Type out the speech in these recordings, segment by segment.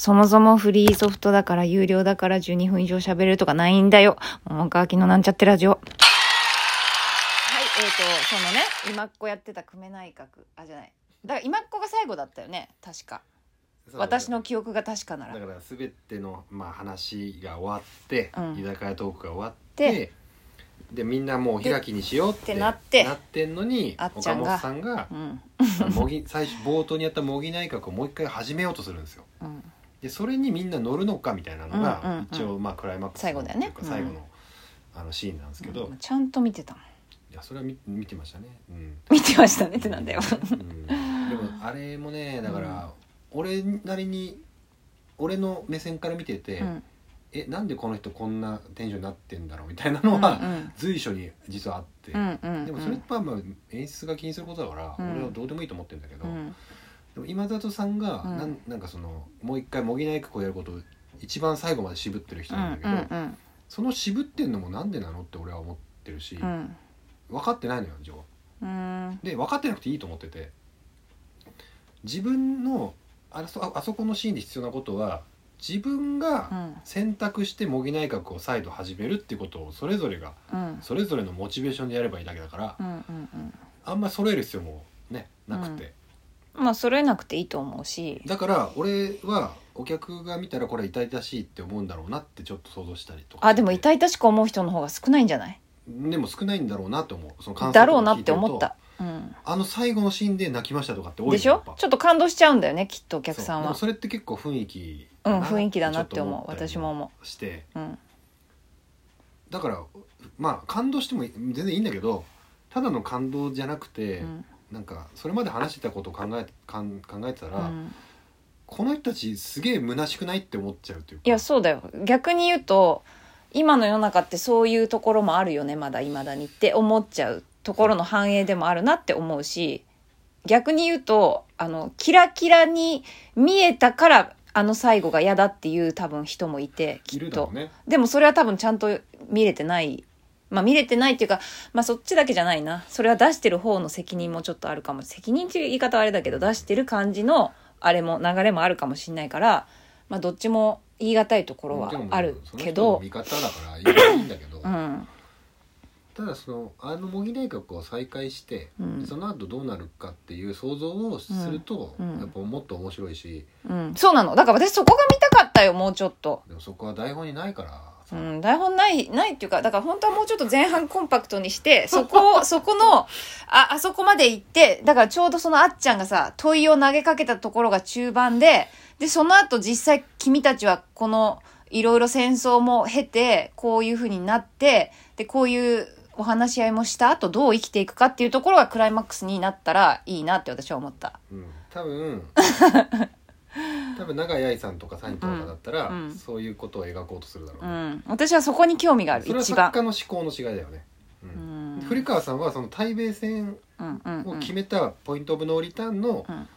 そもそもフリーソフトだから有料だから12分以上喋れるとかないんだよ。桃川きのなんちゃってラジオ。はい、えーと、そのね、今っ子やってた久米内閣、あ、じゃない。だから今っ子が最後だったよね、確か。私の記憶が確かならだから全ての、まあ、話が終わって、うん居酒屋トークが終わってでみんなもう開きにしようってでってなってなってんのにあっちゃんが岡本さんがうん。最初冒頭にやった模擬内閣をもう一回始めようとするんですようん。でそれにみんな乗るのかみたいなのが、うんうんうん。一応まあクライマックス最後だよね。っていうか最後の,、あのシーンなんですけど、いちゃんと見てたもん。やそれは見見てましたね。うん。見てましたねってなんだよ。うん。でもあれもねだから、俺なりに俺の目線から見てて、うん。えなんでこの人こんなテンションになってんだろうみたいなのは、うん随所に実はあって、うんうんうん。でもそれはまあ演出が気にすることだから、うん。俺はどうでもいいと思ってるんだけど、うん。でも今里さんが、うん。なんなんかそのもう一回模擬内閣をやることを一番最後まで渋ってる人なんだけど、うんその渋ってんのもなんでなのって俺は思ってるし、うん。分かってないのよジョー。うん。で分かってなくていいと思ってて自分のあそああそこのシーンで必要なことは自分うがん。選択して模擬内閣を再度始めるっていうことをそれぞれがうん。それぞれのモチベーションでやればいいだけだからうんうんあんまり揃える必要もねなくて、うんまあ揃えなくていいと思うし。だから俺はお客が見たらこれ痛々しいって思うんだろうなってちょっと想像したりとか。あでも痛々しく思う人の方が少ないんじゃない？でも少ないんだろうなって思う。その感想だろうなって思った、うん、あの最後のシーンで泣きましたとかって多いでしょ？ちょっと感動しちゃうんだよねきっとお客さんは。それって結構雰囲気うん雰囲気だなって思う私も思して。ううん。だからまあ感動しても全然いいんだけどただの感動じゃなくて、うんなんかそれまで話してたことを考えかん考えてたら、うん。この人たちすげえ虚しくないって思っちゃうというか。いやそうだよ。逆に言うと今の世の中ってそういうところもあるよねまだいまだにって思っちゃうところの反映でもあるなって思うし逆に言うとあのキラキラに見えたからあの最後が嫌だっていう多分人もいてきいっとね。でもそれは多分ちゃんと見れてないまあ見れてないっていうかまあそっちだけじゃないな。それは出してる方の責任もちょっとあるかも。責任っていう言い方はあれだけど出してる感じのあれも流れもあるかもしれないからまあどっちも言い難いところはあるけど。人の見方だからいいんだけど、うん。ただそのあの模擬内閣を再開して、うん。その後どうなるかっていう想像をすると、うん。うん。やっぱもっと面白いし。うん。そうなの。だから私そこが見たかったよもうちょっと。でもそこは台本にないから。さ、うん、台本ない、ないっていうか、だから本当はもうちょっと前半コンパクトにして、そこを、そこの、あ、あそこまで行って、だからちょうどそのあっちゃんがさ、問いを投げかけたところが中盤で、で、その後実際君たちはこの、いろいろ戦争も経て、こういう風になって、で、こういうお話し合いもした後どう生きていくかっていうところがクライマックスになったらいいなって私は思った。うん、多分 多分永井愛さんとかサニとかだったら、うん。うん。そういうことを描こうとするだろううね、ん。私はそこに興味がある、それは一番。作家の思考の違いだよね、ううん。ん。古川さんはその対米戦うんうんうん。を決めたポイント・オブ・ノーリターンのうん。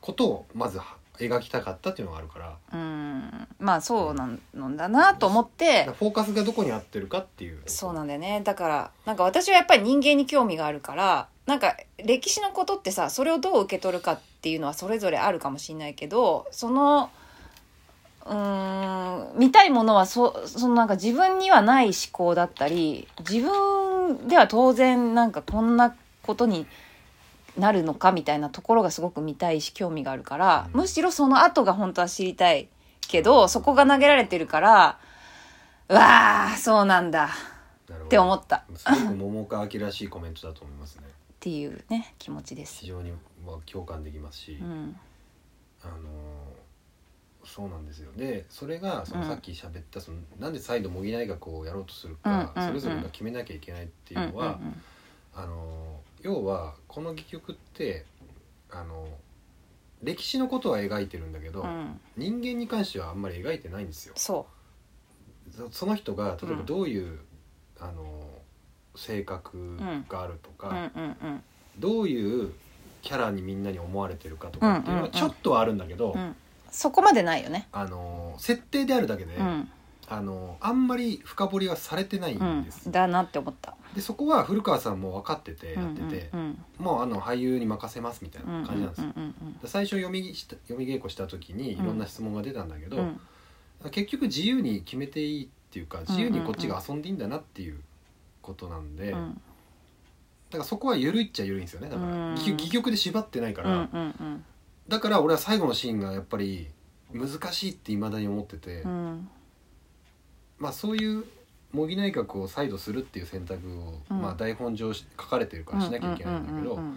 ことをまず描きたかったっていうのがあるから。うん。まあそうなんだなと思って。だからフォーカスがどこに合ってるかっていう。そうなんだよね。だからなんか私はやっぱり人間に興味があるからなんか歴史のことってさそれをどう受け取るかっていうのはそれぞれあるかもしれないけどそのうーん見たいものはそそのなんか自分にはない思考だったり自分では当然なんかこんなことになるのかみたいなところがすごく見たいし興味があるから、うん。むしろその後が本当は知りたいけどそこが投げられてるからうわあそうなんだって思った。すごく桃岡明らしいコメントだと思いますねっていうね気持ちです。非。常にまあ共感できますし、うん。あのーそうなんですよ。でそれがそのうん。さっき喋ったその、なんで再度模擬大学をやろうとするか、うんうんうん。それぞれが決めなきゃいけないっていうのは、うんうんあのー要はこの戯曲ってあのー歴史のことは描いてるんだけど、うん。うん人間に関してはあんまり描いてないんですよ。その人が例えばうんどういう、あの性格があるとか、ううんうんうん。どういうキャラにみんなに思われてるかとかっていうのはうんうんうん。ちょっとはあるんだけど、うん。そこまでないよね。あの設定であるだけで、うん。あのあんまり深掘りはされてないうんんです、だなって思った。でそこは古川さんも分かっててやってて、うん。うんもうあの俳優に任せますみたいうんな感じなんですよ、最初読みした読み稽古した時にいろんな質問が出たんだけど、うん。結局自由に決めていいっていうか自由にこっちが遊んでいいんだなっていうことなんで、うん。だからそこは緩いっちゃ緩いんですよね。だから、うん。戯戯曲で縛ってないから、うんうんだから俺は最後のシーンがやっぱり難しいっていまだに思ってて、うん。まあそういう模擬内閣を再度するっていう選択を、うん。まあ、台本上し書かれてるからしなきゃいけないんだけど、うんうんうんうん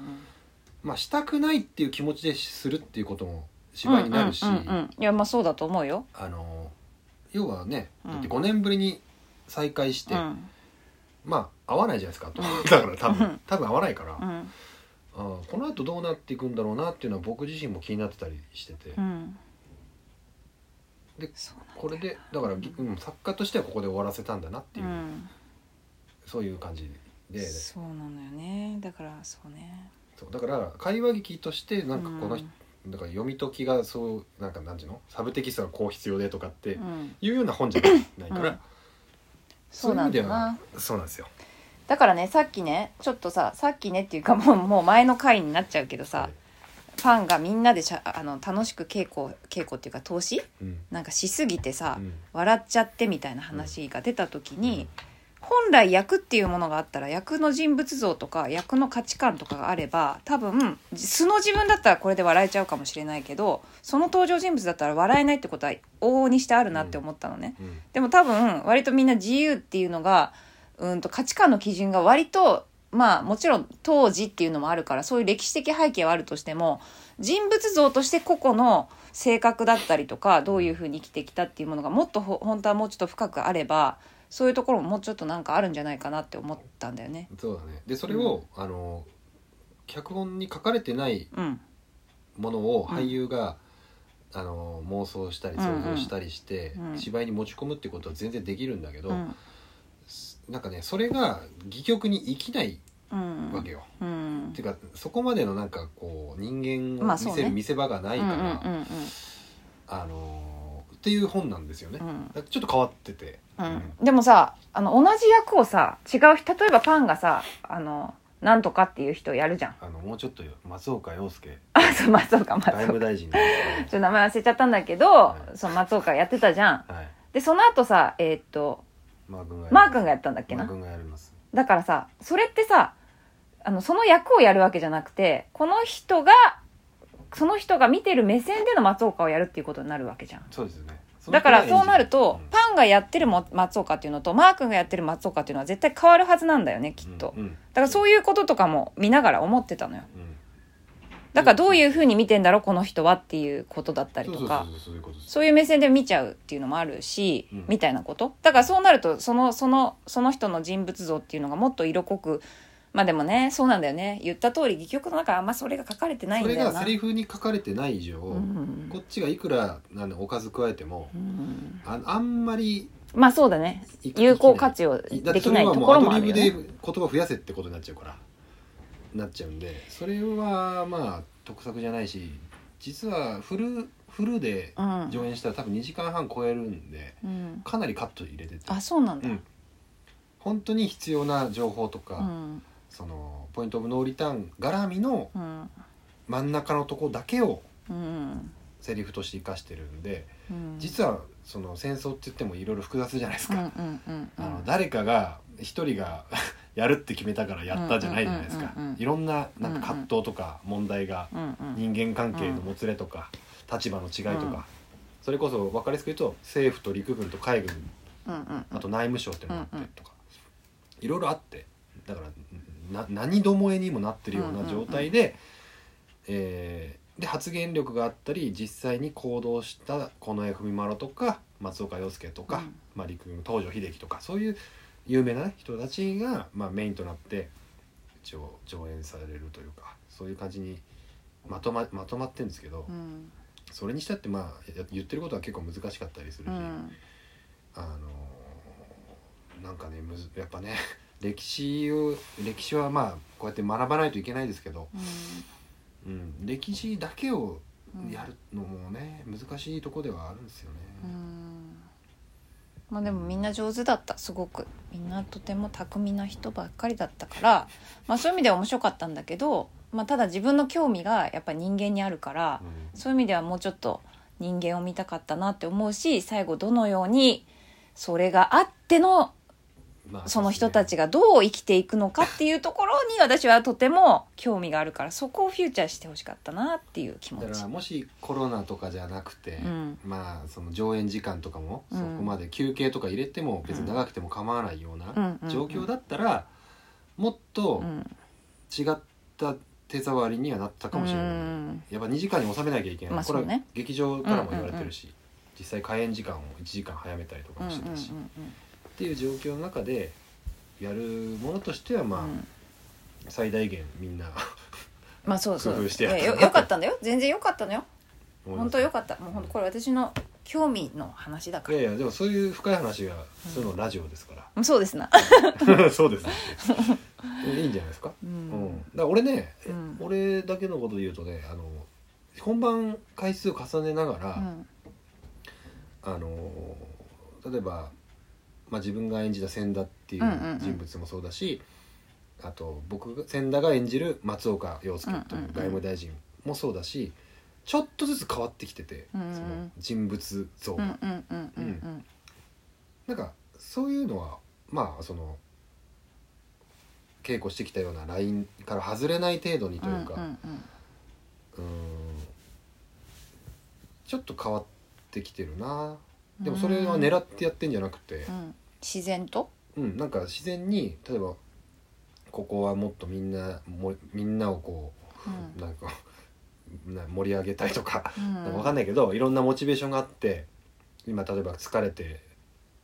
まあしたくないっていう気持ちでするっていうことも芝居になるし、うんうんうんうん。いやまあそうだと思うよ。あの要はねうんだって5年ぶりに再会して、うんまあ合わないじゃないですかと、うん。だから多うん。分多分合わないから、ん。ーこの後どうなっていくんだろうなっていうのは僕自身も気になってたりしてて、うん。でそうこれでだから、うん、作家としてはここで終わらせたんだなっていう、うん。そういう感じで。そうなのよね。だからそうね。そうだから会話劇としてなんかこの、うん。だから読み解きがそうなんかなんていうの？サブテキストがこう必要でとかってうん。いうような本じゃないから、うんそうなんだな。そうなんですよ。だからねさっきねちょっとささっきねっていうかもう もう前の回になっちゃうけどさ、はい。ファンがみんなでしゃあの楽しく稽古稽古っていうか投資？うん。なんかしすぎてさ、うん。笑っちゃってみたいな話が出た時に、本来役っていうものがあったら役の人物像とか役の価値観とかがあれば多分素の自分だったらこれで笑えちゃうかもしれないけどその登場人物だったら笑えないってことは往々にしてあるなって思ったのね。うんでも多分割とみんな自由っていうのがうんと価値観の基準が割とまあもちろん当時っていうのもあるからそういう歴史的背景はあるとしても人物像として個々の性格だったりとかどういうふうに生きてきたっていうものがもっとほ本当はもうちょっと深くあればそういうところももうちょっとなんかあるんじゃないかなって思ったんだよね。そうだね。でそれを、あの脚本に書かれてないうんものを俳優が、あの妄想したりうんうん想像したりして、うん芝居に持ち込むってことは全然できるんだけど、うん。なんかねそれが戯曲に生きないうん。わけよ。うん。っていうかそこまでのなんかこう人間を見まあそうね。せる見せ場がないから、うんうん。あのっていう本なんですよね。うん。ちょっと変わってて、うん。でもさあの同じ役をさ違う人例えばパンがさあのなんとかっていう人やるじゃん。あのもうちょっと松岡洋介。あそう松岡松岡。外務大臣ちょっと名前忘れちゃったんだけど、はい。その松岡やってたじゃん。はい、でその後さえーっとマー君がやったんだっけな？だからさそれってさあのその役をやるわけじゃなくてこの人がその人が見てる目線での松岡をやるっていうことになるわけじゃん。そうですよね。だからそうなると、うん。パンがやってるも松岡っていうのとマー君がやってる松岡っていうのは絶対変わるはずなんだよねきっと、うん。うんだからそういうこととかも見ながら思ってたのよ。うん。だからどういうふうに見てんだろうこの人はっていうことだったりとか。そういう目線で見ちゃうっていうのもあるし、うん。みたいなこと。だからそうなるとそのそのその人の人物像っていうのがもっと色濃くまあでもねそうなんだよね。言った通り戯曲の中はあんまそれが書かれてないんそれだよな。がセリフに書かれてない以上、うん。こっちがいくらなんだおかず加えてもうん。ああんまりまあそうだね。い有効活用だってできないとそれはもころもあるようアドリブでね言葉増やせってことになっちゃうからなっちゃうんでそれはまあ得策じゃないし実はフルフルでうん。上演したら多分2時間半超えるんでうん。かなりカット入れてて。あそうなんだ。うん。本当に必要な情報とか、うんそのポイント・オブ・ノーリターン絡みのうん。真ん中のとこだけをうん。セリフとして生かしてるんでうん。実はその戦争って言ってもいろいろ複雑じゃないですうんか、うんうんうん。あの誰かが一人が やるって決めたからやったじゃないじゃないですか。うんうんうんうんいろんななんか葛藤とか問題がうんうん。人間関係のもつれとか立場の違いとうん。かそれこそ分かりやすく言うと政府と陸軍と海軍うんうんあと内務省っていうのがあってとかいろいろあってだからな何どもえにもなってるような状態で、えーで発言力があったり実際に行動した近衛文麿とか松岡洋介とか、うん。まあ、陸軍東條英機とかそういう有名な、ね、人たちが、まあ、メインとなって一応上演されるというかそういう感じにまとままとまってるんですけど、うん。それにしたってまあや言ってることは結構難しかったりするし。うん。あのーなんかねむずやっぱね歴史を歴史はまあこうやって学ばないといけないですけど、うん、歴史だけをうん。やるのもね難しいとこではあるんですよね。うん。まあでもみんな上手だった。すごく。みんなとても巧みな人ばっかりだったから、まあ、そういう意味では面白かったんだけど、まあ、ただ自分の興味がやっぱ人間にあるからそういう意味ではもうちょっと人間を見たかったなって思うし最後どのようにそれがあってのまあその人たちがどう生きていくのかっていうところに私はとても興味があるからそこをフューチャーしてほしかったなっていう気持ち。だから。もしコロナとかじゃなくて、うん。まあその上演時間とかもうん。そこまで休憩とか入れても別に長くても構わないよううんなうんうん。状況だったらもっとうん。違った手触りにはなったかもしれない、うん。やっぱ2時間に収めなきゃいけない、これはまあそうね。劇場からも言われてるし、実際開演時間を1時間早めたりとかうんうんうんもしてたし、っていう状況の中でやるものとしてはまあ、うん。最大限みんなまあそうそう。工夫してやったよよかったんだよ。全然よかったのよ。本当よかった。もう本当これ私の興味の話だから。いやいやでもそういう深い話がするのラジオですから、うんそうですな。そうですね。いいんじゃないですか、ううん。んだ俺ね、うん。俺だけのことで言うとねあの本番回数を重ねながら、うん。あの例えば、まあ、自分が演じた千田っていう人物もそうだし、あと僕が千田が演じる松岡洋介という外務大臣もそうだしちょっとずつ変わってきてて、その人物像が、なんかそういうのはまあその稽古してきたようなラインから外れない程度にというか、うんちょっと変わってきてるなでもそれは狙ってやってんじゃなくて。う、ん。自然と？うんなんか自然に例えばここはもっとみんなもみんなをこうん。うなんか な盛り上げたいとか、うん。なんかわかんないけどいろんなモチベーションがあって今例えば疲れて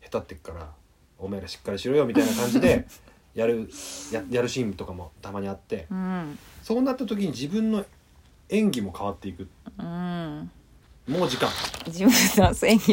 下手ってっからお前らしっかりしろよみたいな感じで やるややるシーンとかもたまにあってうん。そうなった時に自分の演技も変わっていく。うん。もう時間。自分の演技